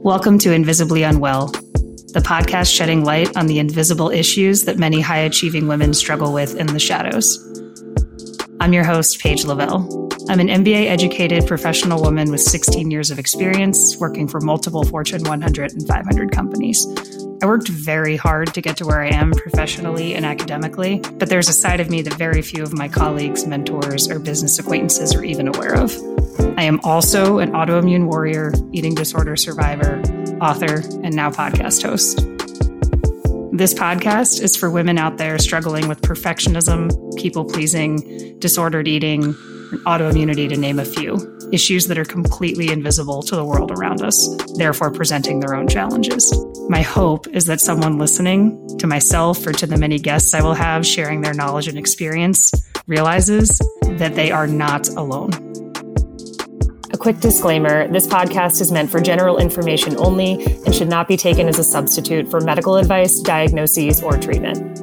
Welcome to Invisibly Unwell, the podcast shedding light on the invisible issues that many high achieving women struggle with in the shadows. I'm your host, Paige Lavell. I'm an MBA educated professional woman with 16 years of experience working for multiple Fortune 100 and 500 companies. I worked very hard to get to where I am professionally and academically, but there's a side of me that very few of my colleagues, mentors, or business acquaintances are even aware of. I am also an autoimmune warrior, eating disorder survivor, author, and now podcast host. This podcast is for women out there struggling with perfectionism, people pleasing, disordered eating, and autoimmunity, to name a few. Issues that are completely invisible to the world around us, therefore presenting their own challenges. My hope is that someone listening, to myself or to the many guests I will have sharing their knowledge and experience, realizes that they are not alone. A quick disclaimer this podcast is meant for general information only and should not be taken as a substitute for medical advice, diagnoses, or treatment.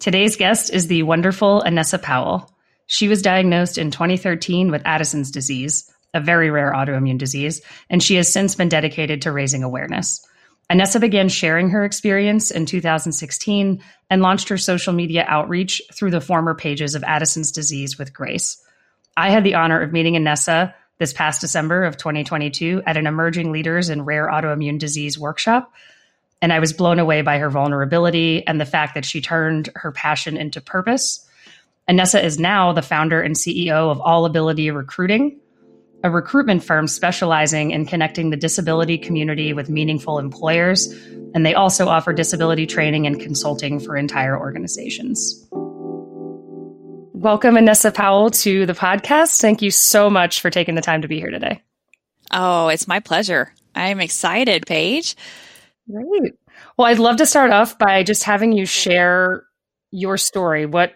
Today's guest is the wonderful Anessa Powell. She was diagnosed in 2013 with Addison's disease, a very rare autoimmune disease, and she has since been dedicated to raising awareness. Anessa began sharing her experience in 2016 and launched her social media outreach through the former pages of Addison's Disease with Grace. I had the honor of meeting Anessa this past December of 2022 at an Emerging Leaders in Rare Autoimmune Disease workshop. And I was blown away by her vulnerability and the fact that she turned her passion into purpose. Anessa is now the founder and CEO of All Ability Recruiting, a recruitment firm specializing in connecting the disability community with meaningful employers, and they also offer disability training and consulting for entire organizations. Welcome, Anessa Powell, to the podcast. Thank you so much for taking the time to be here today. Oh, it's my pleasure. I'm excited, Paige. Great. Well, I'd love to start off by just having you share your story. What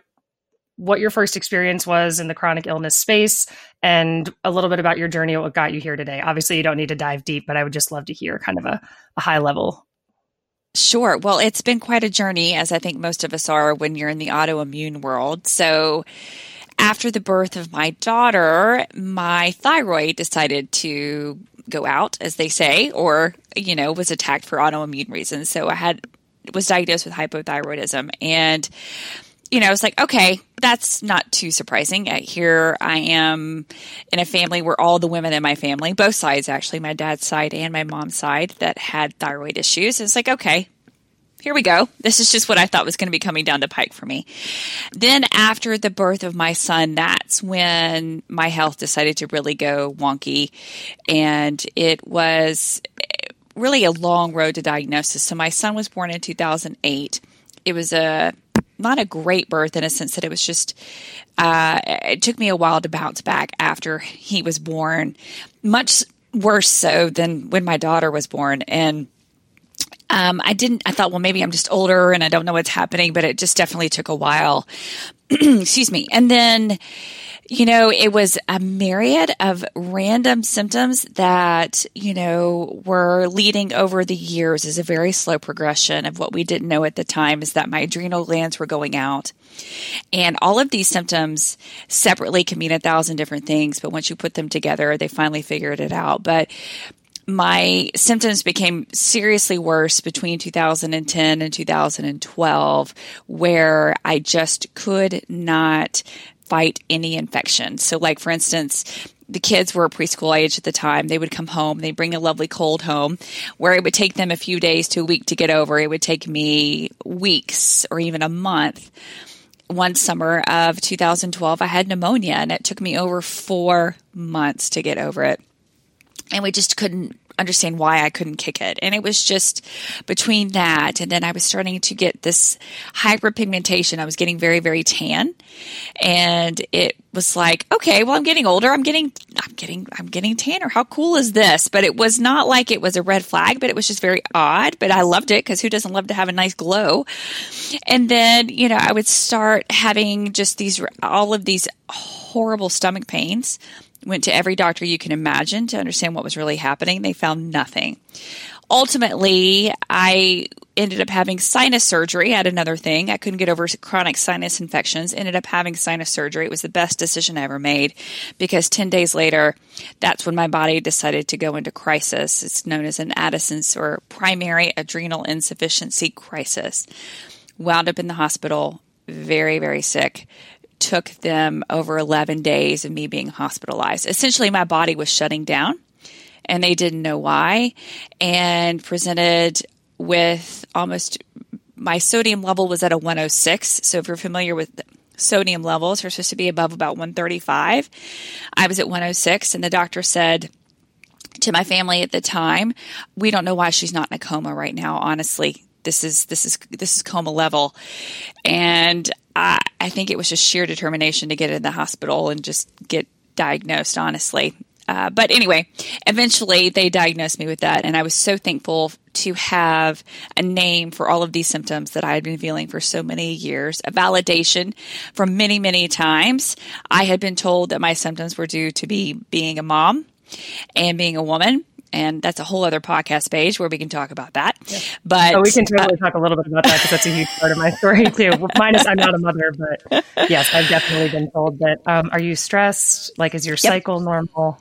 what your first experience was in the chronic illness space and a little bit about your journey, what got you here today. Obviously, you don't need to dive deep, but I would just love to hear kind of a, a high level. Sure. Well, it's been quite a journey, as I think most of us are when you're in the autoimmune world. So, after the birth of my daughter, my thyroid decided to go out, as they say, or, you know, was attacked for autoimmune reasons. So I had, was diagnosed with hypothyroidism. And you know, it's like, okay, that's not too surprising. Here I am in a family where all the women in my family, both sides actually, my dad's side and my mom's side, that had thyroid issues. It's like, okay, here we go. This is just what I thought was going to be coming down the pike for me. Then, after the birth of my son, that's when my health decided to really go wonky. And it was eh, really a long road to diagnosis. So, my son was born in 2008. It was a not a great birth in a sense that it was just uh, it took me a while to bounce back after he was born much worse so than when my daughter was born and um, I didn't, I thought, well, maybe I'm just older and I don't know what's happening, but it just definitely took a while. Excuse me. And then, you know, it was a myriad of random symptoms that, you know, were leading over the years as a very slow progression of what we didn't know at the time is that my adrenal glands were going out. And all of these symptoms separately can mean a thousand different things, but once you put them together, they finally figured it out. But my symptoms became seriously worse between 2010 and 2012, where I just could not fight any infection. So, like for instance, the kids were preschool age at the time. They would come home, they'd bring a lovely cold home, where it would take them a few days to a week to get over. It would take me weeks or even a month. One summer of 2012, I had pneumonia, and it took me over four months to get over it. And we just couldn't understand why I couldn't kick it. And it was just between that and then I was starting to get this hyperpigmentation. I was getting very, very tan. And it was like, okay, well I'm getting older. I'm getting I'm getting I'm getting tanner. How cool is this? But it was not like it was a red flag, but it was just very odd. But I loved it because who doesn't love to have a nice glow? And then, you know, I would start having just these all of these horrible stomach pains Went to every doctor you can imagine to understand what was really happening. They found nothing. ultimately, I ended up having sinus surgery. I had another thing. I couldn't get over chronic sinus infections. Ended up having sinus surgery. It was the best decision I ever made because 10 days later, that's when my body decided to go into crisis. It's known as an Addison's or primary adrenal insufficiency crisis. Wound up in the hospital, very, very sick took them over 11 days of me being hospitalized. Essentially, my body was shutting down and they didn't know why and presented with almost my sodium level was at a 106. So if you're familiar with sodium levels, they're supposed to be above about 135. I was at 106 and the doctor said, to my family at the time, we don't know why she's not in a coma right now. Honestly, this is this is this is coma level, and I, I think it was just sheer determination to get in the hospital and just get diagnosed. Honestly, uh, but anyway, eventually they diagnosed me with that, and I was so thankful to have a name for all of these symptoms that I had been feeling for so many years, a validation from many, many times. I had been told that my symptoms were due to be being a mom and being a woman. And that's a whole other podcast Paige where we can talk about that. Yeah. But oh, we can totally uh, talk a little bit about that because that's a huge part of my story too. Minus, I'm not a mother, but yes, I've definitely been told that. Um, are you stressed? Like, is your yep. cycle normal?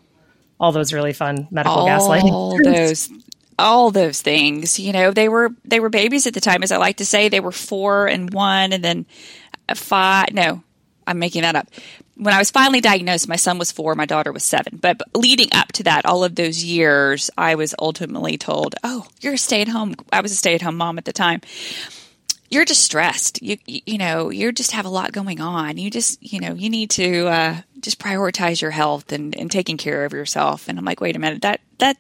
all those really fun medical all gaslighting. All those all those things. You know, they were they were babies at the time, as I like to say. They were four and one, and then five. No, I'm making that up. When I was finally diagnosed, my son was four, my daughter was seven. But leading up to that, all of those years, I was ultimately told, "Oh, you're a stay at home." I was a stay at home mom at the time you're just stressed. You you know, you just have a lot going on. You just you know, you need to uh, just prioritize your health and, and taking care of yourself. And I'm like, wait a minute, that that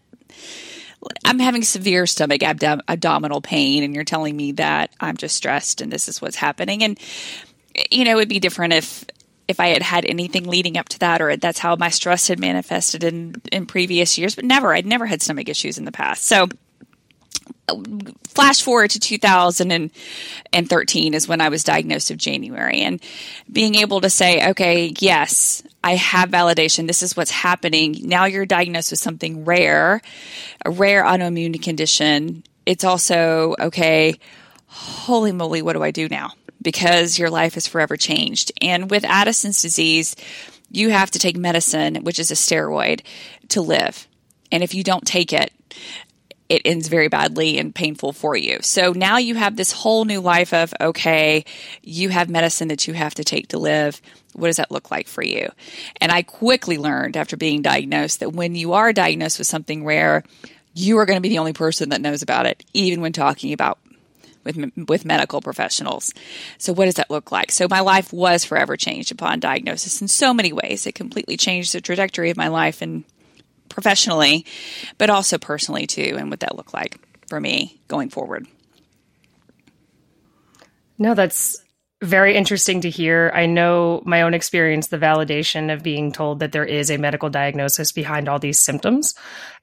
I'm having severe stomach abdom- abdominal pain, and you're telling me that I'm just stressed and this is what's happening. And you know, it'd be different if if I had had anything leading up to that, or that's how my stress had manifested in in previous years. But never, I'd never had stomach issues in the past. So flash forward to 2013 is when I was diagnosed of January and being able to say, okay, yes, I have validation. This is what's happening. Now you're diagnosed with something rare, a rare autoimmune condition. It's also, okay, holy moly, what do I do now? Because your life is forever changed. And with Addison's disease, you have to take medicine, which is a steroid, to live. And if you don't take it, it ends very badly and painful for you. So now you have this whole new life of, okay, you have medicine that you have to take to live. What does that look like for you? And I quickly learned after being diagnosed that when you are diagnosed with something rare, you are going to be the only person that knows about it, even when talking about with with medical professionals. So what does that look like? So my life was forever changed upon diagnosis in so many ways. It completely changed the trajectory of my life and professionally, but also personally too, and what that look like for me going forward. No, that's very interesting to hear. I know my own experience, the validation of being told that there is a medical diagnosis behind all these symptoms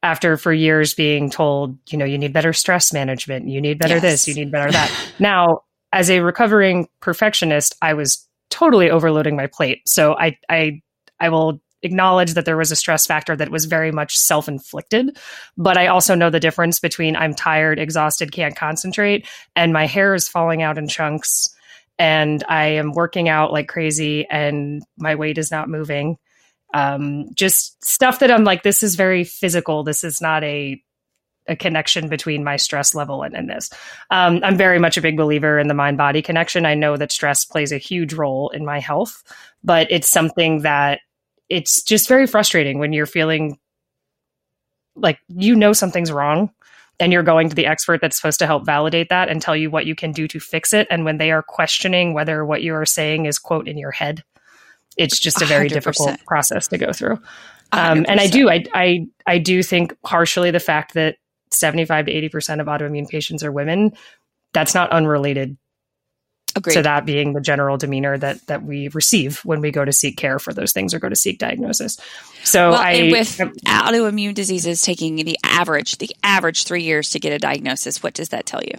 after for years being told, you know, you need better stress management, you need better yes. this, you need better that. now, as a recovering perfectionist, I was totally overloading my plate. So I I I will acknowledge that there was a stress factor that was very much self inflicted. But I also know the difference between I'm tired, exhausted, can't concentrate, and my hair is falling out in chunks, and I am working out like crazy, and my weight is not moving. Um, just stuff that I'm like, this is very physical. This is not a a connection between my stress level and, this. Um, I'm very much a big believer in the mind body connection. I know that stress plays a huge role in my health, but it's something that it's just very frustrating when you're feeling like you know something's wrong and you're going to the expert that's supposed to help validate that and tell you what you can do to fix it. And when they are questioning whether what you are saying is quote in your head it's just a very 100%. difficult process to go through. Um, and i do I, I i do think partially the fact that 75 to 80% of autoimmune patients are women that's not unrelated Agreed. to that being the general demeanor that that we receive when we go to seek care for those things or go to seek diagnosis. So well, I with autoimmune diseases taking the average the average 3 years to get a diagnosis, what does that tell you?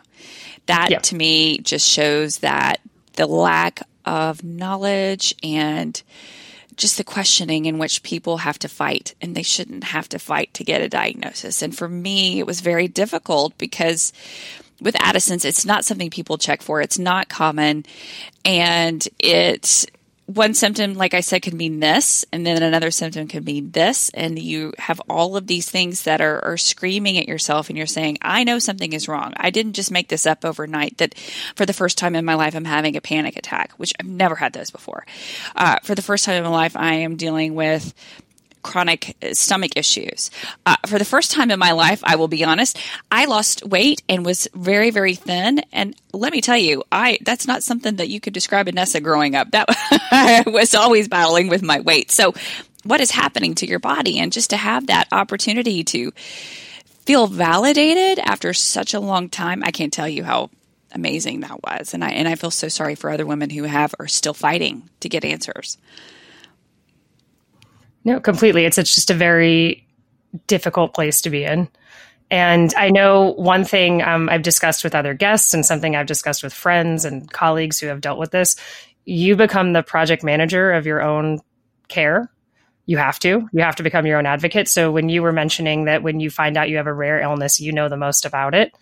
That yeah. to me just shows that the lack of knowledge and just the questioning in which people have to fight and they shouldn't have to fight to get a diagnosis. And for me, it was very difficult because with Addison's, it's not something people check for. It's not common. And it, one symptom, like I said, can mean this, and then another symptom can mean this. And you have all of these things that are, are screaming at yourself, and you're saying, I know something is wrong. I didn't just make this up overnight that for the first time in my life, I'm having a panic attack, which I've never had those before. Uh, for the first time in my life, I am dealing with chronic stomach issues. Uh, for the first time in my life, I will be honest, I lost weight and was very, very thin. And let me tell you, I that's not something that you could describe Nessa growing up. That I was always battling with my weight. So, what is happening to your body? And just to have that opportunity to feel validated after such a long time, I can't tell you how amazing that was. And I and I feel so sorry for other women who have are still fighting to get answers. No, completely. It's, it's just a very difficult place to be in. And I know one thing um, I've discussed with other guests and something I've discussed with friends and colleagues who have dealt with this. You become the project manager of your own care. You have to. You have to become your own advocate. So when you were mentioning that when you find out you have a rare illness, you know the most about it.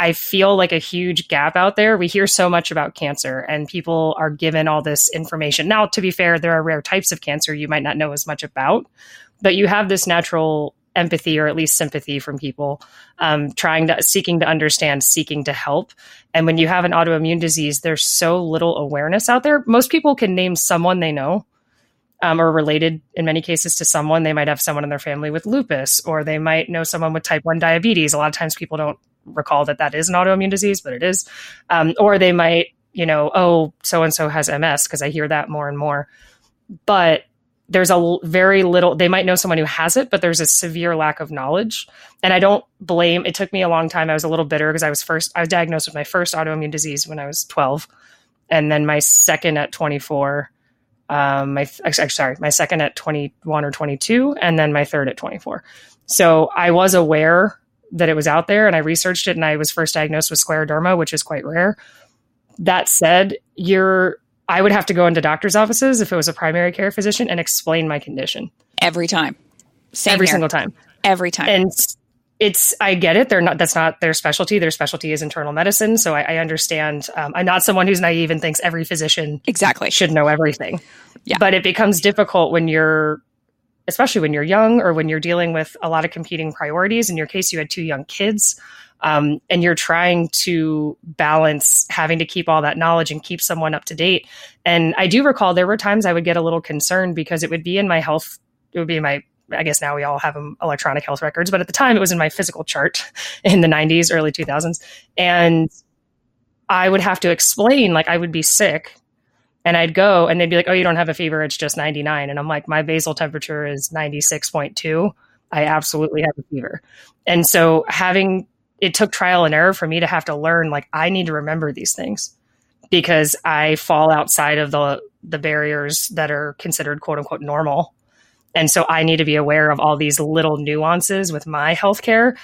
I feel like a huge gap out there. We hear so much about cancer and people are given all this information. Now, to be fair, there are rare types of cancer you might not know as much about, but you have this natural empathy or at least sympathy from people um, trying to seeking to understand seeking to help and when you have an autoimmune disease there's so little awareness out there most people can name someone they know um, or related in many cases to someone they might have someone in their family with lupus or they might know someone with type 1 diabetes a lot of times people don't recall that that is an autoimmune disease, but it is. Um, or they might, you know, oh, so and so has MS because I hear that more and more. But there's a very little, they might know someone who has it, but there's a severe lack of knowledge. And I don't blame, it took me a long time. I was a little bitter because I was first, I was diagnosed with my first autoimmune disease when I was 12. And then my second at 24. Um, my, actually, sorry, my second at 21 or 22, and then my third at 24. So I was aware that it was out there and I researched it and I was first diagnosed with scleroderma, which is quite rare. That said, you're I would have to go into doctor's offices if it was a primary care physician and explain my condition. Every time. Same Every here. single time. Every time. And it's I get it. They're not that's not their specialty. Their specialty is internal medicine. So I, I understand. Um, I'm not someone who's naive and thinks every physician exactly should know everything. Yeah. But it becomes difficult when you're especially when you're young or when you're dealing with a lot of competing priorities. In your case, you had two young kids. Um, and you're trying to balance having to keep all that knowledge and keep someone up to date. And I do recall there were times I would get a little concerned because it would be in my health, it would be in my I guess now we all have electronic health records, but at the time it was in my physical chart in the 90s, early 2000s. And I would have to explain, like, I would be sick and I'd go and they'd be like, oh, you don't have a fever. It's just 99. And I'm like, my basal temperature is 96.2. I absolutely have a fever. And so having it took trial and error for me to have to learn, like, I need to remember these things because I fall outside of the, the barriers that are considered quote unquote normal. And so I need to be aware of all these little nuances with my healthcare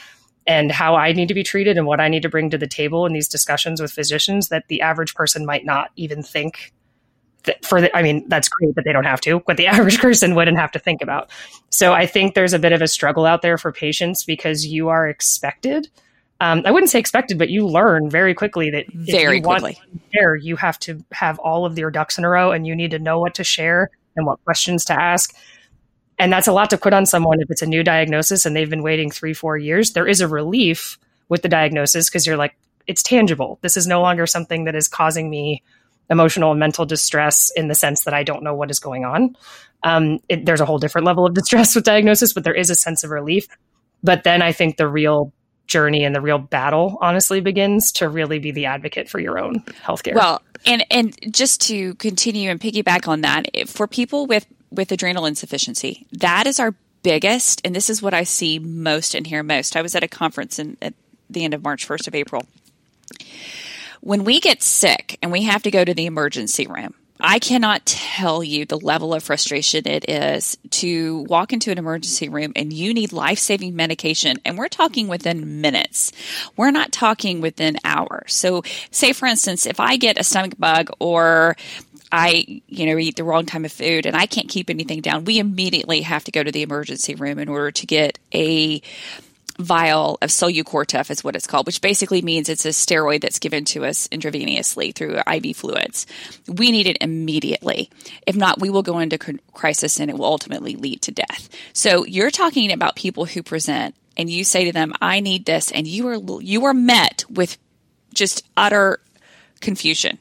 and how I need to be treated and what I need to bring to the table in these discussions with physicians that the average person might not even think for the, I mean, that's great that they don't have to, but the average person wouldn't have to think about. So I think there's a bit of a struggle out there for patients because you are expected. Um, I wouldn't say expected, but you learn very quickly that very quickly. share, you have to have all of your ducks in a row, and you need to know what to share and what questions to ask. And that's a lot to put on someone if it's a new diagnosis and they've been waiting three, four years. There is a relief with the diagnosis because you're like, it's tangible. This is no longer something that is causing me emotional and mental distress in the sense that I don't know what is going on. Um, it, there's a whole different level of distress with diagnosis, but there is a sense of relief. But then I think the real journey and the real battle honestly begins to really be the advocate for your own healthcare. Well, and and just to continue and piggyback on that, for people with with adrenal insufficiency, that is our biggest, and this is what I see most and hear most. I was at a conference in, at the end of March, first of April when we get sick and we have to go to the emergency room, I cannot tell you the level of frustration it is to walk into an emergency room and you need life saving medication. And we're talking within minutes. We're not talking within hours. So, say for instance, if I get a stomach bug or I, you know, eat the wrong time of food and I can't keep anything down, we immediately have to go to the emergency room in order to get a vial of Solu-Cortef is what it's called, which basically means it's a steroid that's given to us intravenously through IV fluids. We need it immediately. If not, we will go into crisis and it will ultimately lead to death. So you're talking about people who present and you say to them, I need this. And you are, you are met with just utter confusion.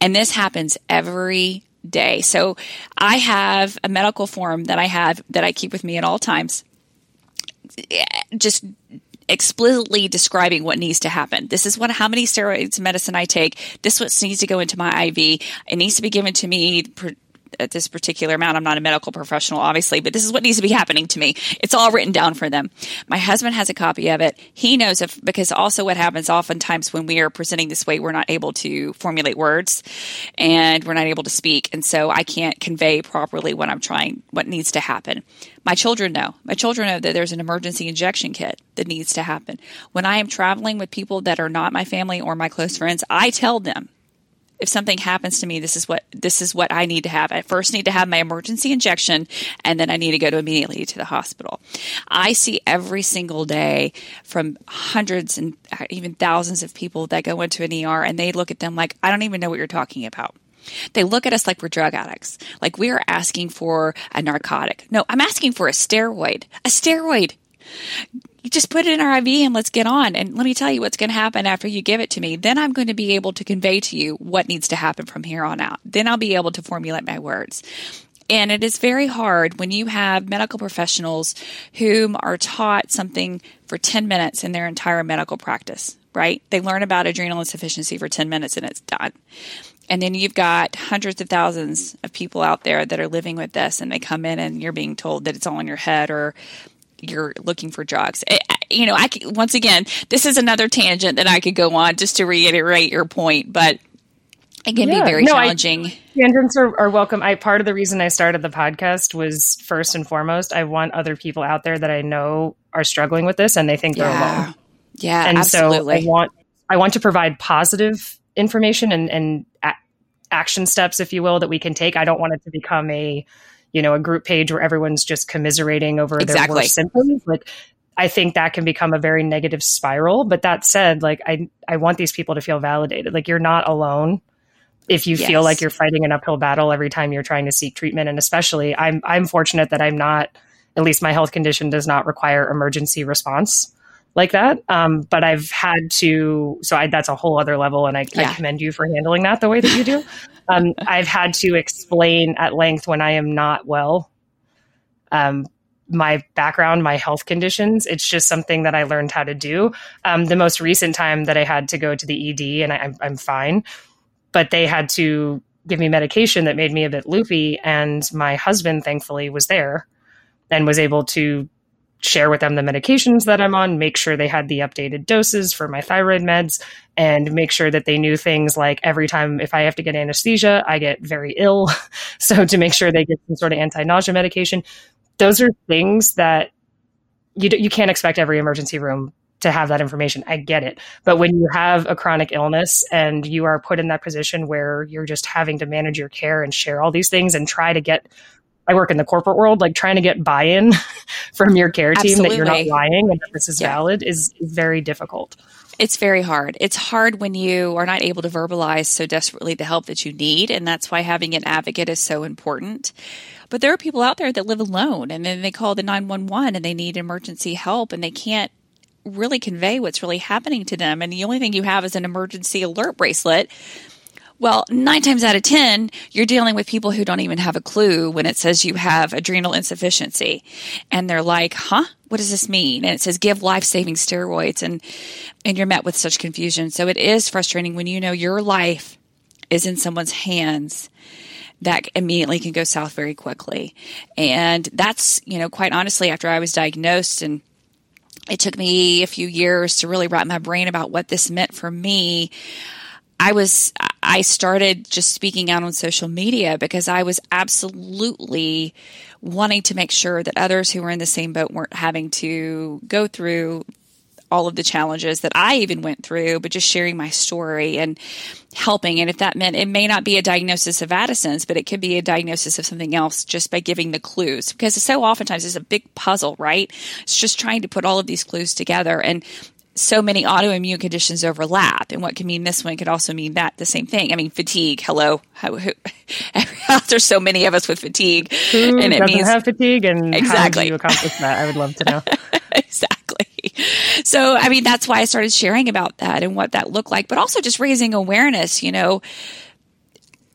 And this happens every day. So I have a medical form that I have that I keep with me at all times just explicitly describing what needs to happen. This is what how many steroids medicine I take. This what needs to go into my IV. It needs to be given to me at this particular amount. I'm not a medical professional, obviously, but this is what needs to be happening to me. It's all written down for them. My husband has a copy of it. He knows if, because also what happens oftentimes when we are presenting this way, we're not able to formulate words and we're not able to speak. And so I can't convey properly what I'm trying, what needs to happen. My children know. My children know that there's an emergency injection kit that needs to happen. When I am traveling with people that are not my family or my close friends, I tell them if something happens to me, this is what this is what I need to have. I first need to have my emergency injection, and then I need to go to immediately to the hospital. I see every single day from hundreds and even thousands of people that go into an ER, and they look at them like, I don't even know what you're talking about. They look at us like we're drug addicts, like we are asking for a narcotic. No, I'm asking for a steroid. A steroid just put it in our IV and let's get on. And let me tell you what's going to happen after you give it to me. Then I'm going to be able to convey to you what needs to happen from here on out. Then I'll be able to formulate my words. And it is very hard when you have medical professionals whom are taught something for 10 minutes in their entire medical practice, right? They learn about adrenal insufficiency for 10 minutes and it's done. And then you've got hundreds of thousands of people out there that are living with this and they come in and you're being told that it's all in your head or you're looking for drugs. It, you know, I once again, this is another tangent that I could go on just to reiterate your point, but it can yeah. be very no, challenging. I, tangents are, are welcome. I part of the reason I started the podcast was first and foremost, I want other people out there that I know are struggling with this and they think they're alone. Yeah, and absolutely. so I want I want to provide positive information and and a- action steps, if you will, that we can take. I don't want it to become a you know, a group page where everyone's just commiserating over exactly. their worst symptoms. Like I think that can become a very negative spiral. But that said, like I I want these people to feel validated. Like you're not alone if you yes. feel like you're fighting an uphill battle every time you're trying to seek treatment. And especially I'm I'm fortunate that I'm not at least my health condition does not require emergency response like that. Um, but I've had to, so I, that's a whole other level, and I, yeah. I, commend you for handling that the way that you do. Um, I've had to explain at length when I am not well. Um, my background, my health conditions. It's just something that I learned how to do. Um, the most recent time that I had to go to the ED, and I, I'm, I'm fine, but they had to give me medication that made me a bit loopy. And my husband, thankfully, was there and was able to share with them the medications that I'm on, make sure they had the updated doses for my thyroid meds, and make sure that they knew things like every time if I have to get anesthesia, I get very ill. so to make sure they get some sort of anti-nausea medication. Those are things that you you can't expect every emergency room to have that information. I get it. But when you have a chronic illness and you are put in that position where you're just having to manage your care and share all these things and try to get I work in the corporate world, like trying to get buy-in from your care team Absolutely. that you're not lying and that this is yeah. valid is, is very difficult. It's very hard. It's hard when you are not able to verbalize so desperately the help that you need. And that's why having an advocate is so important. But there are people out there that live alone and then they call the 911 and they need emergency help and they can't really convey what's really happening to them. And the only thing you have is an emergency alert bracelet well, nine times out of 10, you're dealing with people who don't even have a clue when it says you have adrenal insufficiency. And they're like, huh? What does this mean? And it says give life saving steroids and, and you're met with such confusion. So it is frustrating when you know your life is in someone's hands that immediately can go south very quickly. And that's, you know, quite honestly, after I was diagnosed and it took me a few years to really wrap my brain about what this meant for me. I was, I started just speaking out on social media because I was absolutely wanting to make sure that others who were in the same boat weren't having to go through all of the challenges that I even went through, but just sharing my story and helping. And if that meant it may not be a diagnosis of Addison's, but it could be a diagnosis of something else just by giving the clues. Because so oftentimes it's a big puzzle, right? It's just trying to put all of these clues together. And so many autoimmune conditions overlap, and what can mean this one could also mean that the same thing. I mean, fatigue. Hello, how, who, there's so many of us with fatigue, who and it means have fatigue, and exactly. how do you accomplish that? I would love to know. exactly. So, I mean, that's why I started sharing about that and what that looked like, but also just raising awareness. You know,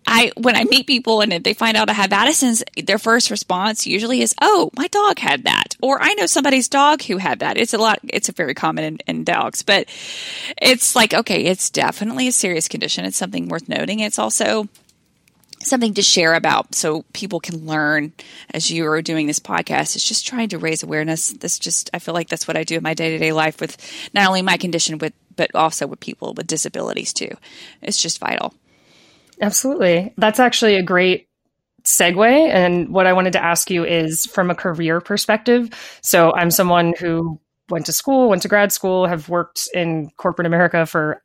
I when I meet people and if they find out I have Addison's, their first response usually is, "Oh, my dog had that," or "I know somebody's dog who had that." It's a lot. It's a very common in, in dogs, but it's like, okay, it's definitely a serious condition. It's something worth noting. It's also something to share about so people can learn as you are doing this podcast it's just trying to raise awareness this just i feel like that's what i do in my day-to-day life with not only my condition with but also with people with disabilities too it's just vital Absolutely. That's actually a great segue. And what I wanted to ask you is from a career perspective. So I'm someone who went to school, went to grad school, have worked in corporate America for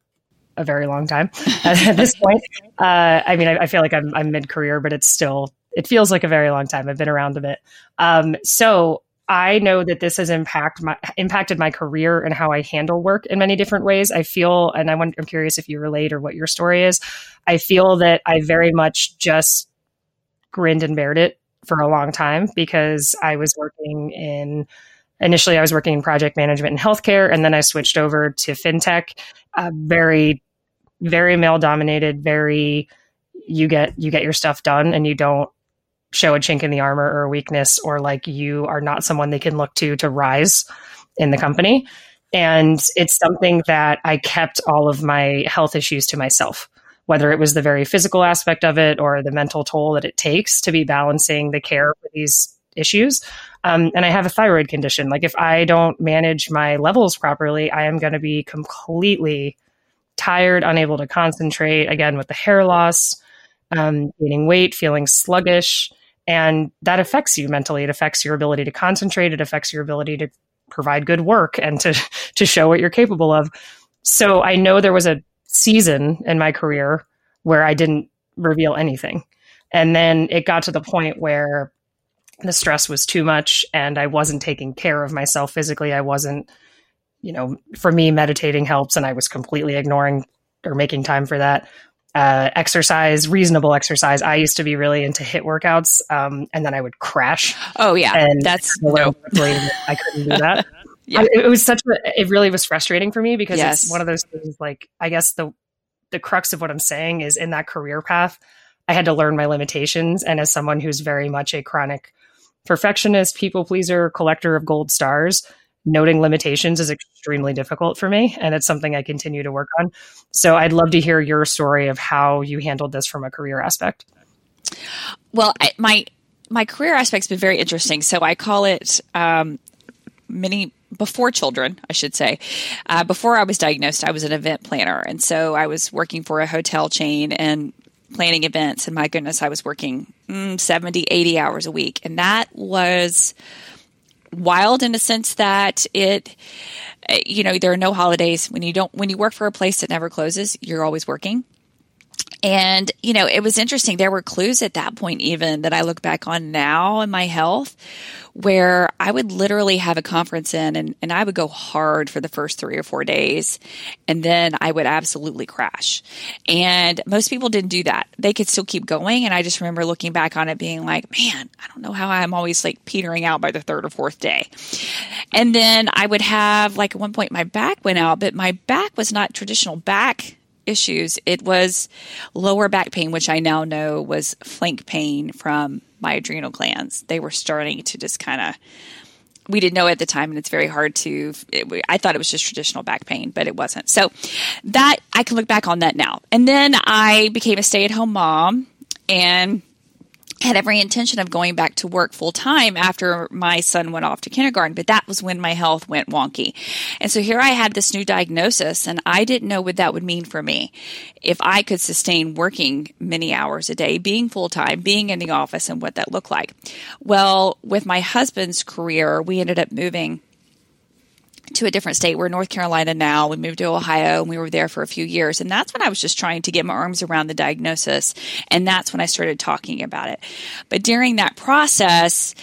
a very long time at this point. Uh, I mean, I, I, feel like I'm, I'm mid career, but it's still, it feels like a very long time. I've been around a bit. Um, so I know that this has impact my, impacted my career and how I handle work in many different ways. I feel, and I want, I'm curious if you relate or what your story is. I feel that I very much just grinned and bared it for a long time because I was working in, initially I was working in project management and healthcare, and then I switched over to fintech. Very, very male dominated. Very, you get you get your stuff done, and you don't show a chink in the armor or a weakness or like you are not someone they can look to to rise in the company. And it's something that I kept all of my health issues to myself, whether it was the very physical aspect of it or the mental toll that it takes to be balancing the care for these issues. Um, and I have a thyroid condition. Like, if I don't manage my levels properly, I am going to be completely tired, unable to concentrate, again, with the hair loss, um, gaining weight, feeling sluggish and that affects you mentally. It affects your ability to concentrate. It affects your ability to provide good work and to to show what you're capable of. So i know there was a season in my career where i didn't reveal anything. And then it got to the point where the stress was too much and i wasn't taking care of myself physically. I wasn't you know for me meditating helps and i was completely ignoring or making time for that uh, exercise, reasonable exercise. I used to be really into HIIT workouts, um, and then I would crash. Oh yeah, and that's no. I couldn't do that. yeah. I, it was such a. It really was frustrating for me because yes. it's one of those things. Like I guess the the crux of what I'm saying is in that career path, I had to learn my limitations, and as someone who's very much a chronic perfectionist, people pleaser, collector of gold stars, noting limitations is extremely difficult for me and it's something I continue to work on. So I'd love to hear your story of how you handled this from a career aspect. Well, I, my my career aspect's been very interesting. So I call it um, many before children, I should say. Uh, before I was diagnosed, I was an event planner, and so I was working for a hotel chain and planning events. And my goodness, I was working mm, 70, 80 hours a week, and that was wild in a sense that it you know there are no holidays. When you don't when you work for a place that never closes you're always working and, you know, it was interesting. There were clues at that point, even that I look back on now in my health, where I would literally have a conference in and, and I would go hard for the first three or four days. And then I would absolutely crash. And most people didn't do that. They could still keep going. And I just remember looking back on it being like, man, I don't know how I'm always like petering out by the third or fourth day. And then I would have, like, at one point, my back went out, but my back was not traditional back issues. It was lower back pain, which I now know was flank pain from my adrenal glands. They were starting to just kind of we didn't know at the time and it's very hard to it, i thought it was just traditional back pain but it wasn't so that i can look back on that now and then i became a stay-at-home mom and had every intention of going back to work full time after my son went off to kindergarten, but that was when my health went wonky. And so here I had this new diagnosis, and I didn't know what that would mean for me. If I could sustain working many hours a day, being full time, being in the office, and what that looked like. Well, with my husband's career, we ended up moving to a different state. We're in North Carolina now. We moved to Ohio and we were there for a few years. And that's when I was just trying to get my arms around the diagnosis. And that's when I started talking about it. But during that process,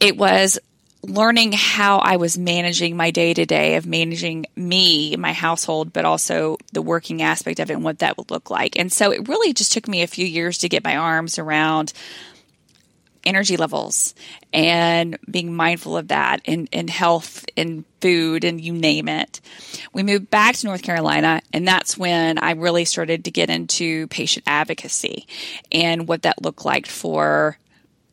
it was learning how I was managing my day to day of managing me, my household, but also the working aspect of it and what that would look like. And so it really just took me a few years to get my arms around energy levels and being mindful of that and, in health and food and you name it. We moved back to North Carolina, and that's when I really started to get into patient advocacy and what that looked like for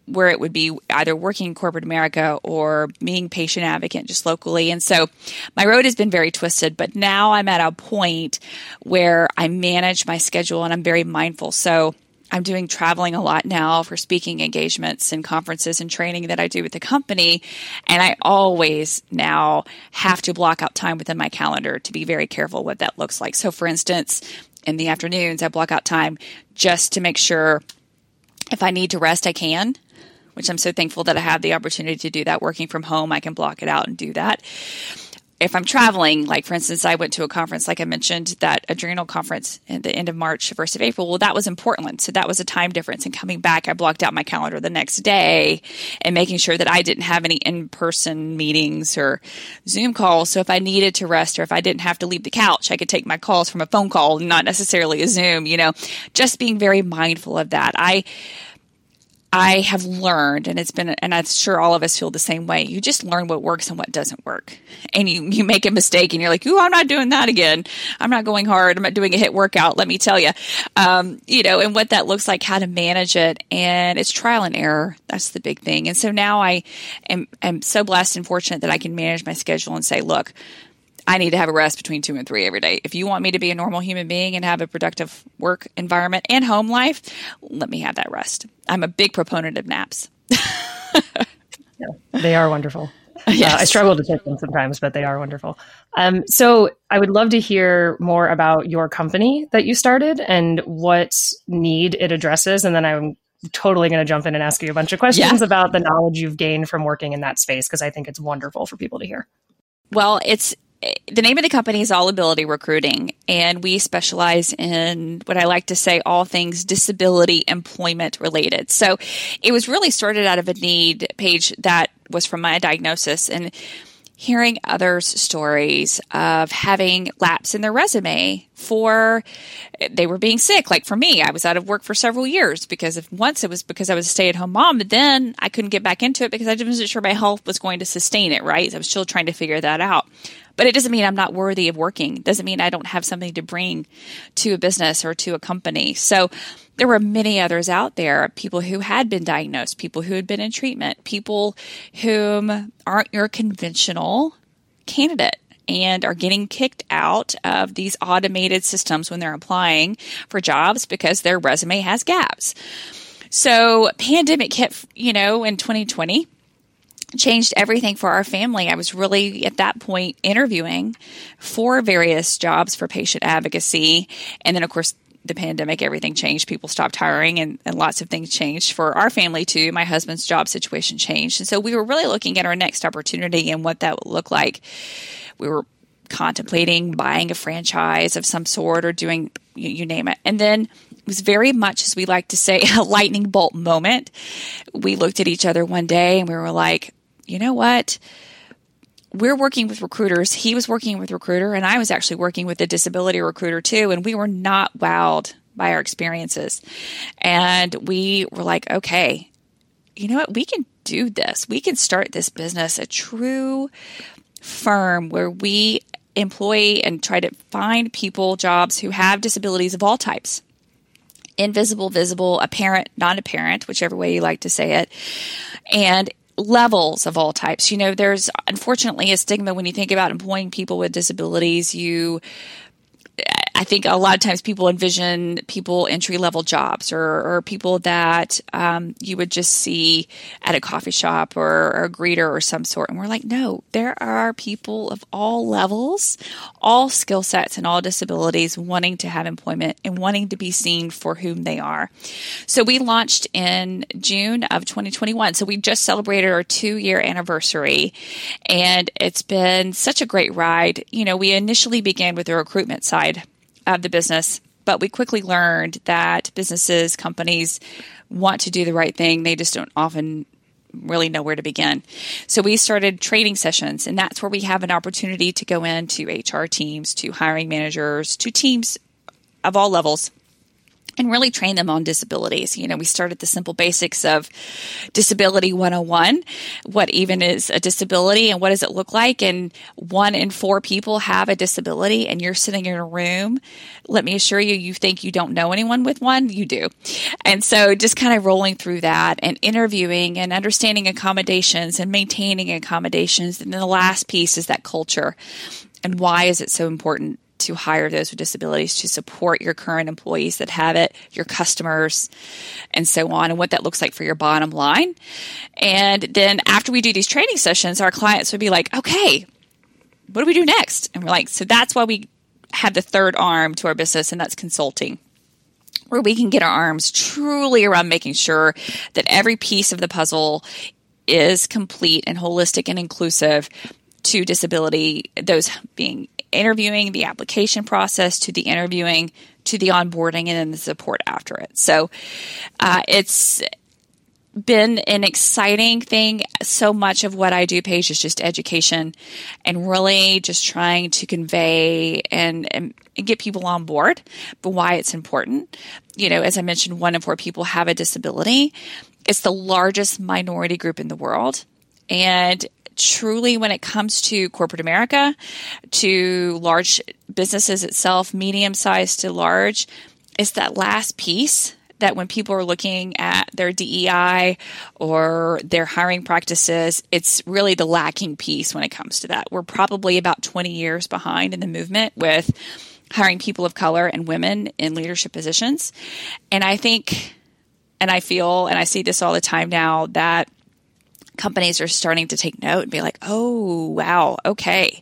where it would be either working in corporate America or being patient advocate just locally. And so my road has been very twisted, but now I'm at a point where I manage my schedule and I'm very mindful. So I'm doing traveling a lot now for speaking engagements and conferences and training that I do with the company. And I always now have to block out time within my calendar to be very careful what that looks like. So, for instance, in the afternoons, I block out time just to make sure if I need to rest, I can, which I'm so thankful that I have the opportunity to do that. Working from home, I can block it out and do that if I'm traveling, like for instance, I went to a conference, like I mentioned, that adrenal conference at the end of March, first of April. Well, that was in Portland. So that was a time difference. And coming back, I blocked out my calendar the next day and making sure that I didn't have any in person meetings or Zoom calls. So if I needed to rest or if I didn't have to leave the couch, I could take my calls from a phone call, not necessarily a Zoom, you know, just being very mindful of that. I, I have learned, and it's been, and I'm sure all of us feel the same way. You just learn what works and what doesn't work, and you you make a mistake, and you're like, "Ooh, I'm not doing that again. I'm not going hard. I'm not doing a HIIT workout." Let me tell you, um, you know, and what that looks like, how to manage it, and it's trial and error. That's the big thing. And so now I am am so blessed and fortunate that I can manage my schedule and say, "Look, I need to have a rest between two and three every day. If you want me to be a normal human being and have a productive work environment and home life, let me have that rest. I'm a big proponent of naps. yeah, they are wonderful. Yes. Uh, I struggle to take them sometimes, but they are wonderful. Um, so I would love to hear more about your company that you started and what need it addresses. And then I'm totally going to jump in and ask you a bunch of questions yeah. about the knowledge you've gained from working in that space because I think it's wonderful for people to hear. Well, it's the name of the company is All Ability Recruiting, and we specialize in what I like to say all things disability employment related. So it was really started out of a need Paige that was from my diagnosis and hearing others' stories of having laps in their resume for they were being sick. Like for me, I was out of work for several years because if once it was because I was a stay at home mom, but then I couldn't get back into it because I wasn't sure my health was going to sustain it, right? I was still trying to figure that out. But it doesn't mean I'm not worthy of working. It doesn't mean I don't have something to bring to a business or to a company. So there were many others out there, people who had been diagnosed, people who had been in treatment, people whom aren't your conventional candidate and are getting kicked out of these automated systems when they're applying for jobs because their resume has gaps. So pandemic hit, you know, in 2020 changed everything for our family. I was really at that point interviewing for various jobs for patient advocacy. And then, of course, the pandemic, everything changed. People stopped hiring and, and lots of things changed for our family too. My husband's job situation changed. And so we were really looking at our next opportunity and what that would look like. We were contemplating buying a franchise of some sort or doing, you, you name it. And then it was very much, as we like to say, a lightning bolt moment. We looked at each other one day and we were like, you know what? We're working with recruiters. He was working with recruiter, and I was actually working with a disability recruiter too. And we were not wowed by our experiences. And we were like, okay, you know what? We can do this. We can start this business, a true firm where we employ and try to find people jobs who have disabilities of all types invisible, visible, apparent, non apparent, whichever way you like to say it. And levels of all types. You know, there's unfortunately a stigma when you think about employing people with disabilities. You I think a lot of times people envision people entry level jobs or, or people that um, you would just see at a coffee shop or, or, a greeter or some sort. And we're like, no, there are people of all levels, all skill sets, and all disabilities wanting to have employment and wanting to be seen for whom they are. So we launched in June of 2021. So we just celebrated our two year anniversary, and it's been such a great ride. You know, we initially began with the recruitment side of the business. But we quickly learned that businesses, companies want to do the right thing. They just don't often really know where to begin. So we started training sessions, and that's where we have an opportunity to go into HR teams, to hiring managers, to teams of all levels and really train them on disabilities. You know, we started the simple basics of disability 101. What even is a disability and what does it look like? And one in four people have a disability and you're sitting in a room. Let me assure you, you think you don't know anyone with one. You do. And so just kind of rolling through that and interviewing and understanding accommodations and maintaining accommodations. And then the last piece is that culture. And why is it so important to hire those with disabilities to support your current employees that have it, your customers, and so on, and what that looks like for your bottom line. And then after we do these training sessions, our clients would be like, okay, what do we do next? And we're like, so that's why we have the third arm to our business, and that's consulting where we can get our arms truly around making sure that every piece of the puzzle is complete and holistic and inclusive to disability, those being interviewing, the application process, to the interviewing, to the onboarding, and then the support after it. So uh, it's been an exciting thing. So much of what I do, Paige, is just education and really just trying to convey and, and, get people on board, but why it's important. You know, as I mentioned, one in four people have a disability. It's the largest minority group in the world. And truly when it comes to corporate America, to large businesses itself, medium sized to large, it's that last piece that when people are looking at their DEI or their hiring practices, it's really the lacking piece when it comes to that. We're probably about 20 years behind in the movement with hiring people of color and women in leadership positions. And I think, and I feel, and I see this all the time now, that companies are starting to take note and be like, oh, wow, okay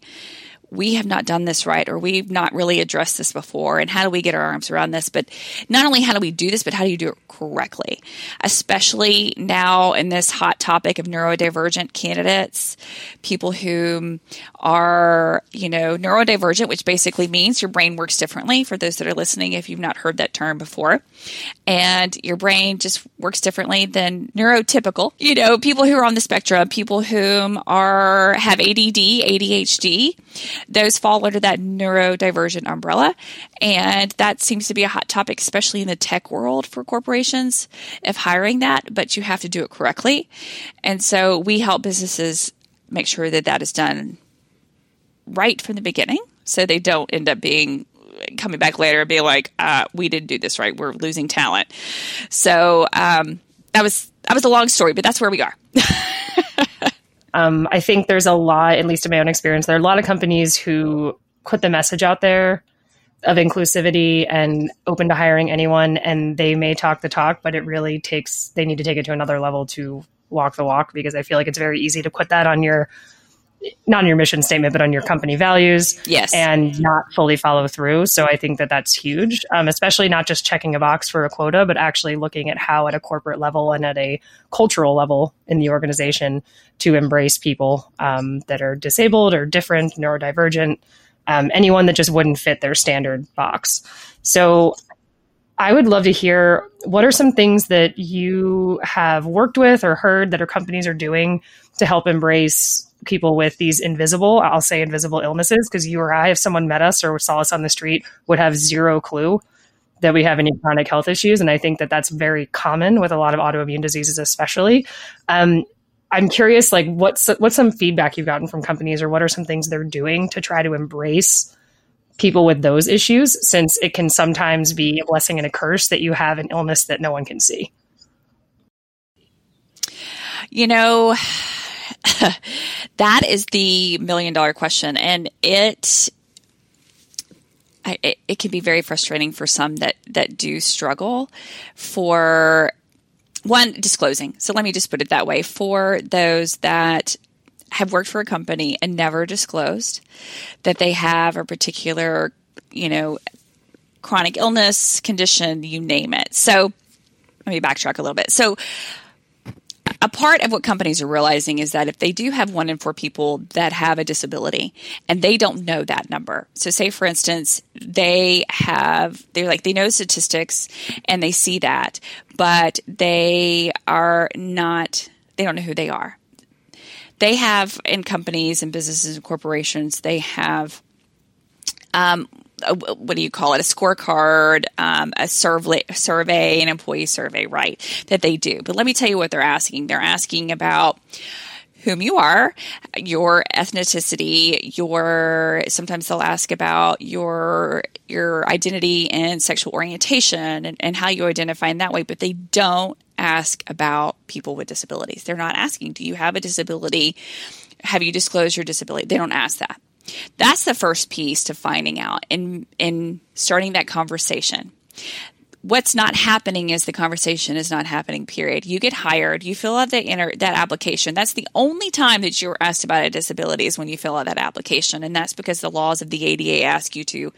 we have not done this right or we've not really addressed this before and how do we get our arms around this? But not only how do we do this but how do you do it correctly? Especially now in this hot topic of neurodivergent candidates people who are you know neurodivergent which basically means your brain works differently for those that are listening if you've not heard that term before. And your brain just works differently than neurotypical you know people who are on the spectrum people who are have ADD ADHD those fall under that neurodivergent umbrella. And that seems to be a hot topic, especially in the tech world for corporations of hiring that, but you have to do it correctly. And so we help businesses make sure that that is done right from the beginning so they don't end up being coming back later and be like, uh, we didn't do this right. We're losing talent. So um, that was that was a long story, but that's where we are. Um, I think there's a lot, at least in my own experience, there are a lot of companies who put the message out there of inclusivity and open to hiring anyone, and they may talk the talk, but it really takes, they need to take it to another level to walk the walk because I feel like it's very easy to put that on your not on your mission statement, but on your company values. Yes. And not fully follow through. So I think that that's huge, um, especially not just checking a box for a quota, but actually looking at how at a corporate level and at a cultural level in the organization to embrace people um, that are disabled or different, neurodivergent, um, anyone that just wouldn't fit their standard box. So I would love to hear what are some things that you have worked with or heard that our companies are doing to help embrace people with these invisible, I'll say invisible illnesses, because you or I, if someone met us or saw us on the street, would have zero clue that we have any chronic health issues. And I think that that's very common with a lot of autoimmune diseases, especially. Um, I'm curious, like, what's what's some feedback you've gotten from companies, or what are some things they're doing to try to embrace people with those issues, since it can sometimes be a blessing and a curse that you have an illness that no one can see. You know, that is the million dollar question. And it I, it, it can be very frustrating for some that that do struggle for one disclosing. So let me just put it that way for those that have worked for a company and never disclosed that they have a particular, you know, chronic illness, condition, you name it. So let me backtrack a little bit. So a part of what companies are realizing is that if they do have one in four people that have a disability and they don't know that number. So say for instance, they have they're like they know statistics and they see that, but they are not they don't know who they are. They have in companies and businesses and corporations, they have um, what do you call it? A scorecard, um, a survey, survey, an employee survey, right? That they do. But let me tell you what they're asking. They're asking about whom you are, your ethnicity, your sometimes they'll ask about your your identity and sexual orientation and, and how you identify in that way, but they don't ask about people with disabilities. They're not asking, do you have a disability? Have you disclosed your disability? They don't ask that. That's the first piece to finding out and in starting that conversation. What's not happening is the conversation is not happening. Period. You get hired, you fill out that inter- that application. That's the only time that you're asked about a disability is when you fill out that application, and that's because the laws of the ADA ask you to.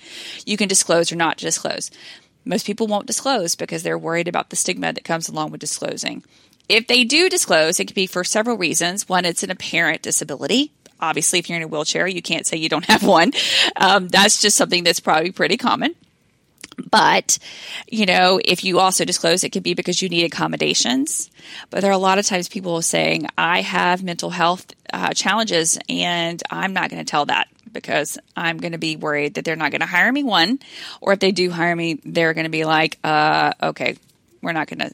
You can disclose or not disclose. Most people won't disclose because they're worried about the stigma that comes along with disclosing. If they do disclose, it could be for several reasons. One, it's an apparent disability obviously, if you're in a wheelchair, you can't say you don't have one. Um, that's just something that's probably pretty common. But, you know, if you also disclose, it could be because you need accommodations. But there are a lot of times people saying, I have mental health uh, challenges and I'm not going to tell that because I'm going to be worried that they're not going to hire me, one, or if they do hire me, they're going to be like, uh, okay, we're not going to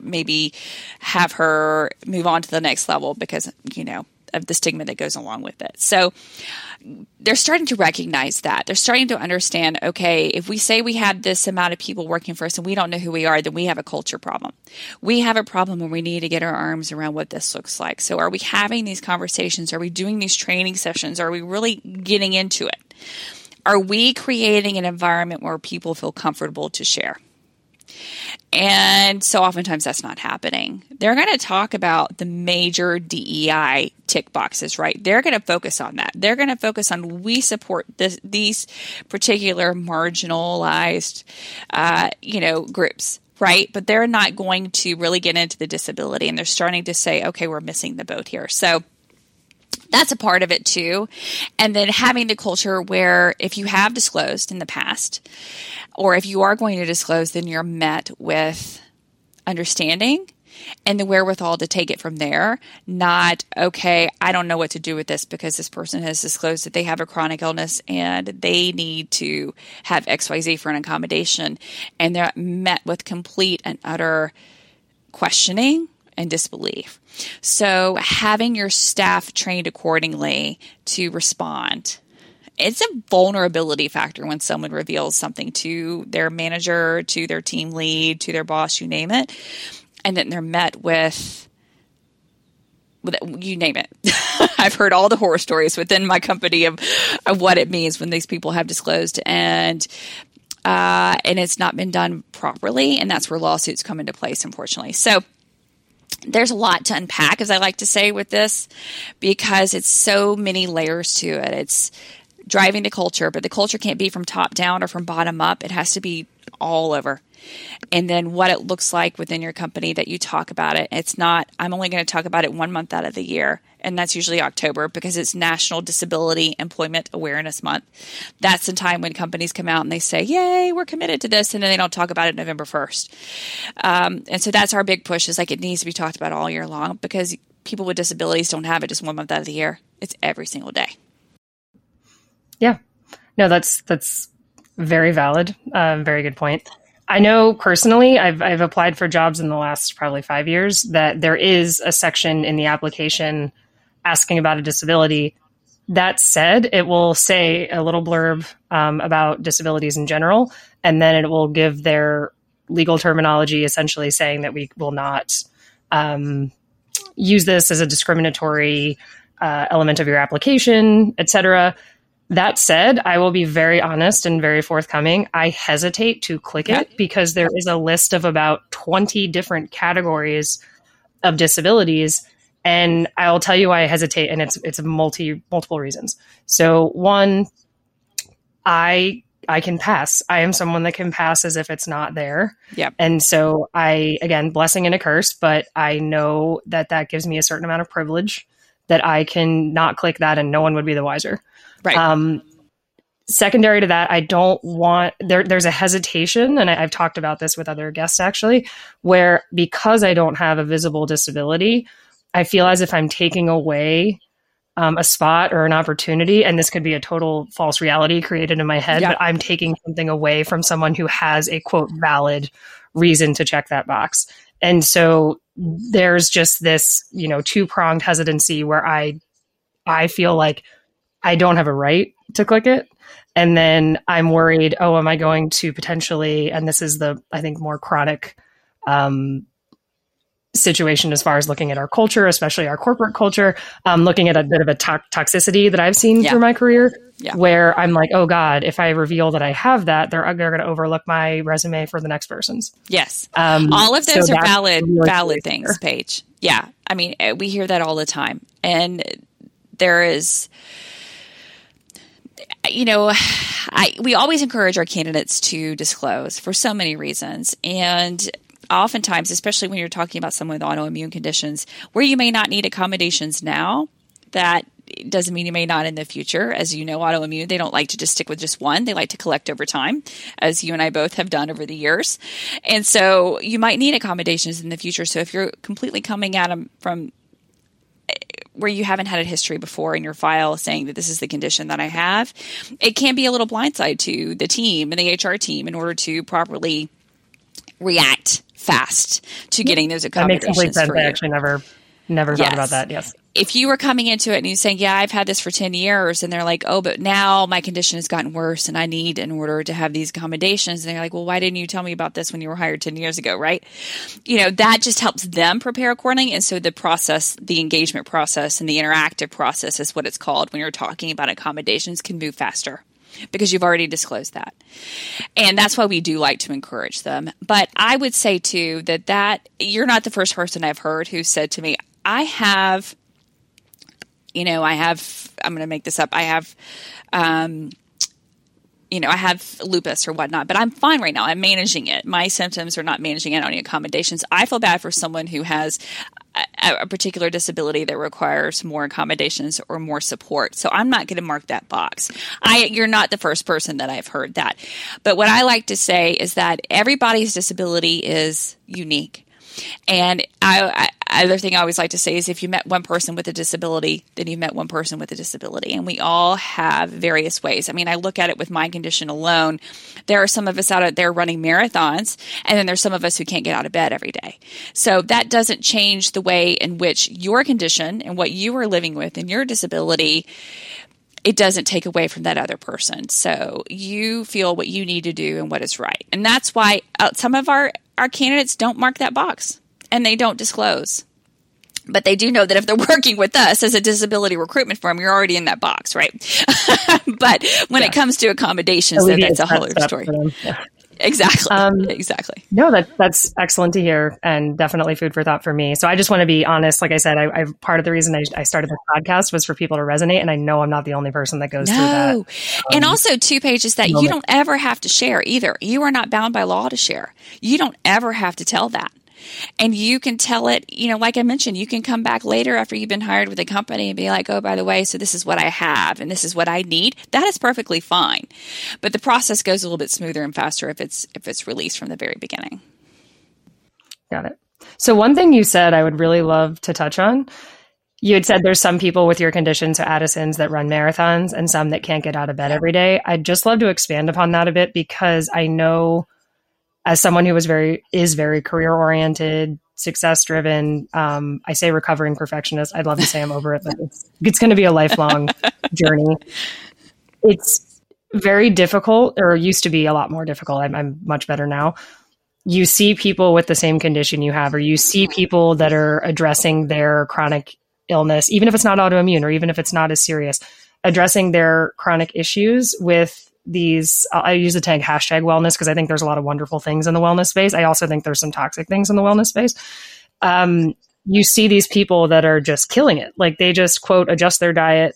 maybe have her move on to the next level because, you know, of the stigma that goes along with it. So they're starting to recognize that. They're starting to understand okay, if we say we have this amount of people working for us and we don't know who we are, then we have a culture problem. We have a problem and we need to get our arms around what this looks like. So are we having these conversations? Are we doing these training sessions? Are we really getting into it? Are we creating an environment where people feel comfortable to share? And so oftentimes that's not happening. They're going to talk about the major DEI tick boxes, right? They're going to focus on that. They're going to focus on we support this, these particular marginalized, uh, you know, groups, right? But they're not going to really get into the disability, and they're starting to say, okay, we're missing the boat here. So that's a part of it too. And then having the culture where if you have disclosed in the past, or if you are going to disclose, then you're met with understanding and the wherewithal to take it from there. Not, okay, I don't know what to do with this because this person has disclosed that they have a chronic illness and they need to have XYZ for an accommodation. And they're met with complete and utter questioning and disbelief. So having your staff trained accordingly to respond. It's a vulnerability factor when someone reveals something to their manager, to their team lead, to their boss, you name it. And then they're met with you name it. I've heard all the horror stories within my company of, of what it means when these people have disclosed and uh, and it's not been done properly, and that's where lawsuits come into place, unfortunately. So there's a lot to unpack, as I like to say, with this because it's so many layers to it. It's driving the culture, but the culture can't be from top down or from bottom up. It has to be all over. And then what it looks like within your company that you talk about it. It's not, I'm only going to talk about it one month out of the year. And that's usually October because it's National Disability Employment Awareness Month. That's the time when companies come out and they say, Yay, we're committed to this. And then they don't talk about it November 1st. Um, and so that's our big push is like it needs to be talked about all year long because people with disabilities don't have it just one month out of the year. It's every single day. Yeah. No, that's, that's very valid. Uh, very good point. I know personally, I've, I've applied for jobs in the last probably five years that there is a section in the application asking about a disability. That said, it will say a little blurb um, about disabilities in general, and then it will give their legal terminology, essentially saying that we will not um, use this as a discriminatory uh, element of your application, etc That said, I will be very honest and very forthcoming. I hesitate to click it because there is a list of about 20 different categories of disabilities and I'll tell you why I hesitate and it's it's multi multiple reasons. So one I I can pass. I am someone that can pass as if it's not there. Yep. And so I again blessing and a curse, but I know that that gives me a certain amount of privilege that I can not click that and no one would be the wiser. Right. Um, secondary to that, I don't want there. There's a hesitation, and I, I've talked about this with other guests actually, where because I don't have a visible disability, I feel as if I'm taking away um, a spot or an opportunity, and this could be a total false reality created in my head, Yeah. but I'm taking something away from someone who has a quote valid reason to check that box. And so there's just this, you know, two pronged hesitancy where I, I feel like I don't have a right to click it. And then I'm worried, oh, am I going to potentially, and this is the, I think, more chronic um, situation as far as looking at our culture, especially our corporate culture, um, looking at a bit of a to- toxicity that I've seen Yeah. through my career, Yeah. where I'm like, oh God, if I reveal that I have that, they're, they're going to overlook my resume for the next person's. Yes. Um, all of so those are valid really valid things paige yeah i mean eh, we hear that all the time and there is you know I, we always encourage our candidates to disclose for so many reasons and oftentimes especially when you're talking about someone with autoimmune conditions where you may not need accommodations now that doesn't mean you may not in the future. As you know, autoimmune, they don't like to just stick with just one. They like to collect over time, as you and I both have done over the years. And so you might need accommodations in the future. So if you're completely coming at them from eh, where you haven't had a history before in your file saying that this is the condition that I have, it can be a little blindside to the team and the HR team in order to properly react fast to getting those That makes accommodations complete sense. I actually never, never Yes. thought about that. Yes. if you were coming into it and you're saying, "Yeah, I've had this for ten years," and they're like, "Oh, but now my condition has gotten worse, and I need in order to have these accommodations," and they're like, "Well, why didn't you tell me about this when you were hired ten years ago?" Right? You know, that just helps them prepare accordingly, and so the process, the engagement process, and the interactive process is what it's called when you're talking about accommodations can move faster because you've already disclosed that. And that's why we do like to encourage them. But I would say too that that you're not the first person I've heard who said to me, "I have you know, I have, I'm going to make this up. I have, um, you know, I have lupus or whatnot, but I'm fine right now. I'm managing it. My symptoms are not managing it on any accommodations. I feel bad for someone who has a, a particular disability that requires more accommodations or more support. So I'm not going to mark that box. I, you're not the first person that I've heard that. But what I like to say is that everybody's disability is unique. And I, I, other thing I always like to say is if you met one person with a disability, then you met one person with a disability. And we all have various ways. I mean, I look at it with my condition alone. There are some of us out there running marathons, and then there's some of us who can't get out of bed every day. So that doesn't change the way in which your condition and what you are living with and your disability it doesn't take away from that other person. So you feel what you need to do and what is right. And that's why uh, some of our, our candidates don't mark that box and they don't disclose. But they do know that if they're working with us as a disability recruitment firm, you're already in that box, right? but when it comes to accommodations, then that's a whole other story. Yeah. Exactly. Um, exactly. No, that that's excellent to hear, and definitely food for thought for me. So I just want to be honest. Like I said, I, I part of the reason I, I started this podcast was for people to resonate, and I know I'm not the only person that goes through that. No. and also, two pages that you don't ever have to share either. You are not bound by law to share. You don't ever have to tell that. And you can tell it, you know, like I mentioned, you can come back later after you've been hired with a company and be like, oh, by the way, so this is what I have and this is what I need. That is perfectly fine. But the process goes a little bit smoother and faster if it's if it's released from the very beginning. Got it. So one thing you said I would really love to touch on. You had said there's some people with your condition, so Addison's that run marathons, and some that can't get out of bed every day. I'd just love to expand upon that a bit because I know, as someone who was very is very career oriented, success driven, um, I say recovering perfectionist. I'd love to say I'm over it, but it's it's going to be a lifelong journey. It's very difficult, or used to be a lot more difficult. I'm, I'm much better now you see people with the same condition you have, or you see people that are addressing their chronic illness, even if it's not autoimmune or even if it's not as serious. addressing their chronic issues with these i use the tag hashtag wellness because i think there's a lot of wonderful things in the wellness space i also think there's some toxic things in the wellness space um, you see these people that are just killing it like they just quote adjust their diet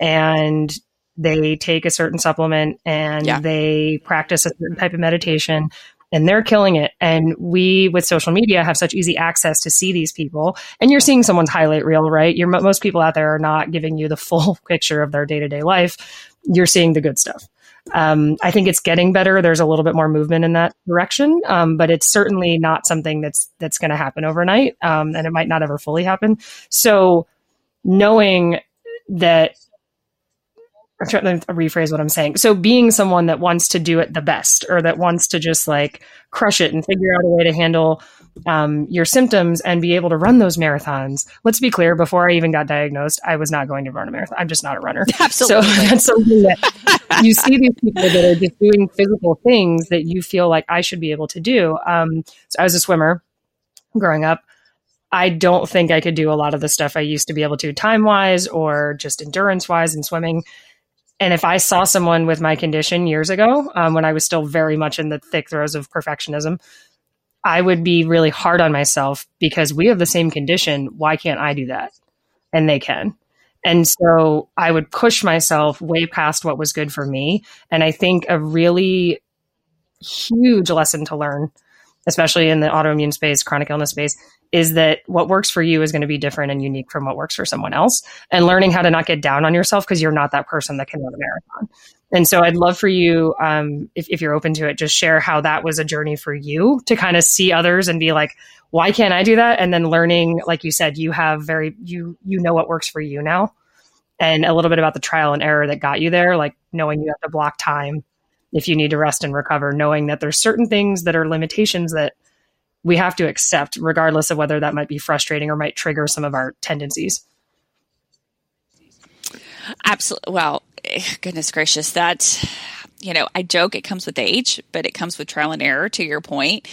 and they take a certain supplement and yeah. they practice a certain type of meditation and they're killing it. And we, with social media, have such easy access to see these people. And you're seeing someone's highlight reel, right? You're, most people out there are not giving you the full picture of their day to day life. You're seeing the good stuff. Um, I think it's getting better. There's a little bit more movement in that direction, um, but it's certainly not something that's that's going to happen overnight, um, and it might not ever fully happen. So, knowing that I'm trying to rephrase what I'm saying. So being someone that wants to do it the best or that wants to just like crush it and figure out a way to handle um, your symptoms and be able to run those marathons. Let's be clear, before I even got diagnosed, I was not going to run a marathon. I'm just not a runner. Absolutely. So that's something that you see these people that are just doing physical things that you feel like I should be able to do. Um, so I was a swimmer growing up. I don't think I could do a lot of the stuff I used to be able to time wise or just endurance wise in swimming. And if I saw someone with my condition years ago, um, when I was still very much in the thick throes of perfectionism, I would be really hard on myself because we have the same condition. Why can't I do that? And they can. And so I would push myself way past what was good for me. And I think a really huge lesson to learn, especially in the autoimmune space, chronic illness space, is that what works for you is going to be different and unique from what works for someone else. And learning how to not get down on yourself because you're not that person that can run a marathon. And so i'd love for you um, if, if you're open to it just share how that was a journey for you to kind of see others and be like why can't i do that? And then learning like you said you have very you you know what works for you now. And a little bit about the trial and error that got you there like knowing you have to block time if you need to rest and recover knowing that there's certain things that are limitations that we have to accept, regardless of whether that might be frustrating or might trigger some of our tendencies. Absolutely. Well, goodness gracious, that you know, I joke it comes with age, but it comes with trial and error. To your point,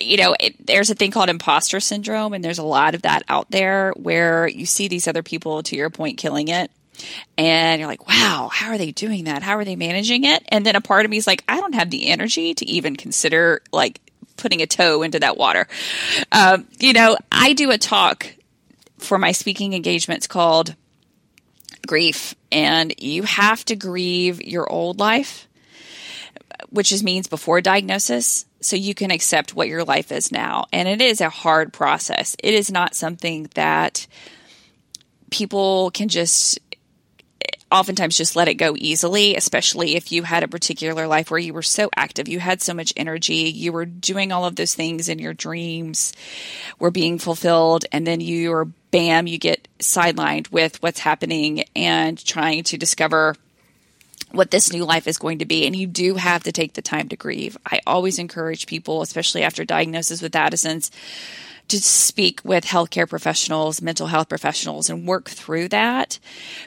you know, it, there's a thing called imposter syndrome, and there's a lot of that out there where you see these other people, to your point, killing it, and you're like, wow, how are they doing that? How are they managing it? And then a part of me is like, I don't have the energy to even consider like putting a toe into that water. Um, you know, I do a talk for my speaking engagements called Grief, and you have to grieve your old life, which is means before diagnosis, so you can accept what your life is now. And it is a hard process. It is not something that people can just oftentimes just let it go easily, especially if you had a particular life where you were so active, you had so much energy, you were doing all of those things and your dreams were being fulfilled, and then you are bam, you get sidelined with what's happening and trying to discover what this new life is going to be. And you do have to take the time to grieve. I always encourage people, especially after diagnosis with Addison's, to speak with healthcare professionals, mental health professionals, and work through that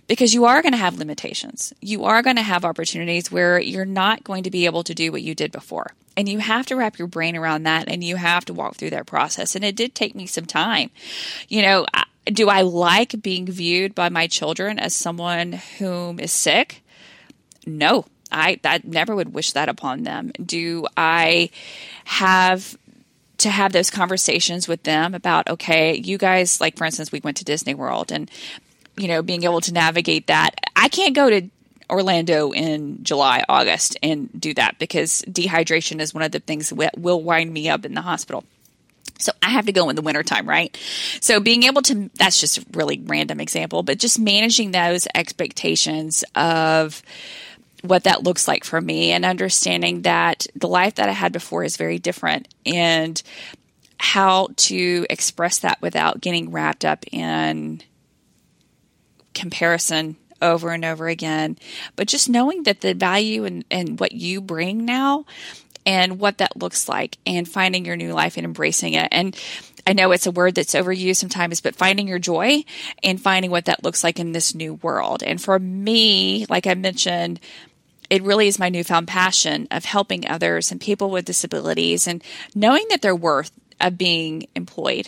because you are going to have limitations. You are going to have opportunities where you're not going to be able to do what you did before. And you have to wrap your brain around that and you have to walk through that process. And it did take me some time. You know, do I like being viewed by my children as someone whom is sick? No, I that never would wish that upon them. Do I have to have those conversations with them about okay you guys like for instance we went to disney world and you know being able to navigate that i can't go to orlando in july august and do that because dehydration is one of the things that will wind me up in the hospital so I have to go in the wintertime, right? So being able to, that's just a really random example, but just managing those expectations of, what that looks like for me and understanding that the life that I had before is very different and how to express that without getting wrapped up in comparison over and over again. But just knowing that the value and, and what you bring now and what that looks like and finding your new life and embracing it. And I know it's a word that's overused sometimes, but finding your joy and finding what that looks like in this new world. And for me, like I mentioned, it really is my newfound passion of helping others and people with disabilities and knowing that they're worth of being employed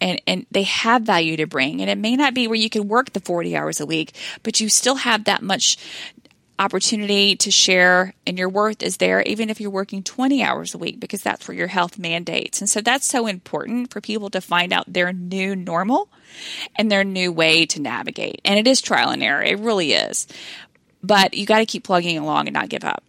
and, and they have value to bring. And it may not be where you can work the 40 hours a week, but you still have that much opportunity to share and your worth is there even if you're working 20 hours a week because that's where your health mandates. And so that's so important for people to find out their new normal and their new way to navigate. And it is trial and error. It really is. But you got to keep plugging along and not give up.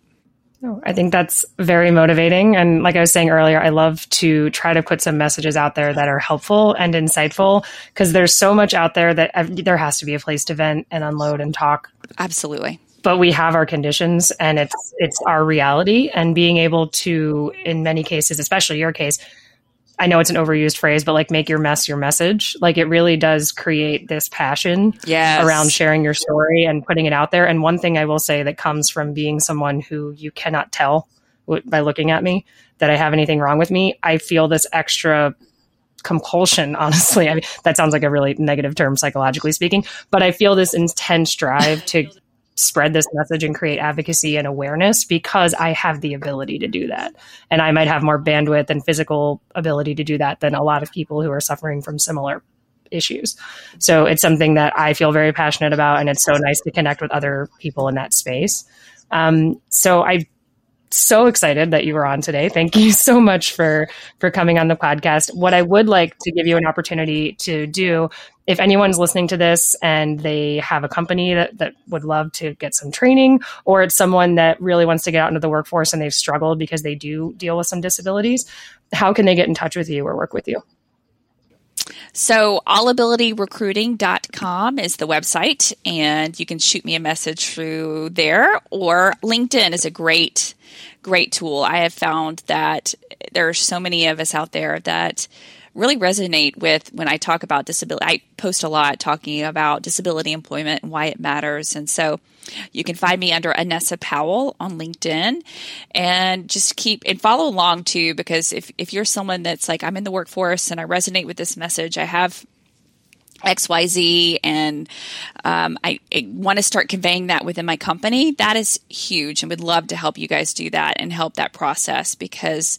Oh, I think that's very motivating. And like I was saying earlier, I love to try to put some messages out there that are helpful and insightful because there's so much out there that there has to be a place to vent and unload and talk. Absolutely but we have our conditions and it's it's our reality and being able to in many cases especially your case I know it's an overused phrase, but like make your mess your message. Like it really does create this passion yes. around sharing your story and putting it out there. And one thing I will say that comes from being someone who you cannot tell by looking at me that I have anything wrong with me, I feel this extra compulsion, honestly. I mean, that sounds like a really negative term psychologically speaking, but I feel this intense drive to spread this message and create advocacy and awareness because I have the ability to do that. And I might have more bandwidth and physical ability to do that than a lot of people who are suffering from similar issues. So it's something that I feel very passionate about, and it's so nice to connect with other people in that space. Um, so I so excited that you were on today. Thank you so much for for coming on the podcast. What I would like to give you an opportunity to do if anyone's listening to this and they have a company that, that would love to get some training, or it's someone that really wants to get out into the workforce and they've struggled because they do deal with some disabilities, how can they get in touch with you or work with you? So, allabilityrecruiting.com is the website, and you can shoot me a message through there, or LinkedIn is a great, great tool. I have found that there are so many of us out there that really resonate with when I talk about disability. I post a lot talking about disability employment and why it matters. And so you can find me under Anessa Powell on LinkedIn and just keep and follow along too, because if, if you're someone that's like, I'm in the workforce and I resonate with this message, I have XYZ and um, I, I want to start conveying that within my company, that is huge and would love to help you guys do that and help that process because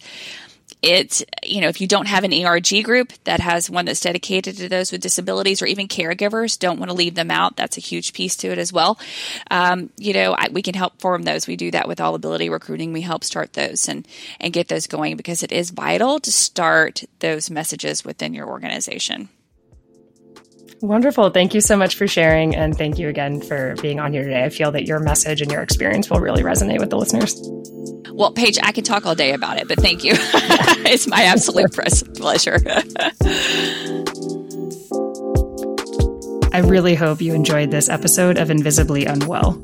it's you know if you don't have an ERG group that has one that's dedicated to those with disabilities or even caregivers don't want to leave them out. That's a huge piece to it as well. Um, you know I, we can help form those. We do that with AllAbility Recruiting. We help start those and and get those going because it is vital to start those messages within your organization Wonderful. Thank you so much for sharing. And thank you again for being on here today. I feel that your message and your experience will really resonate with the listeners. Well, Paige, I could talk all day about it, but thank you. it's my absolute pleasure. I really hope you enjoyed this episode of Invisibly Unwell.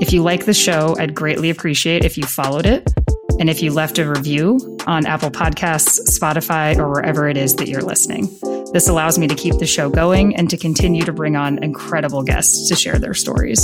If you like the show, I'd greatly appreciate if you followed it and if you left a review on Apple Podcasts, Spotify, or wherever it is that you're listening. This allows me to keep the show going and to continue to bring on incredible guests to share their stories.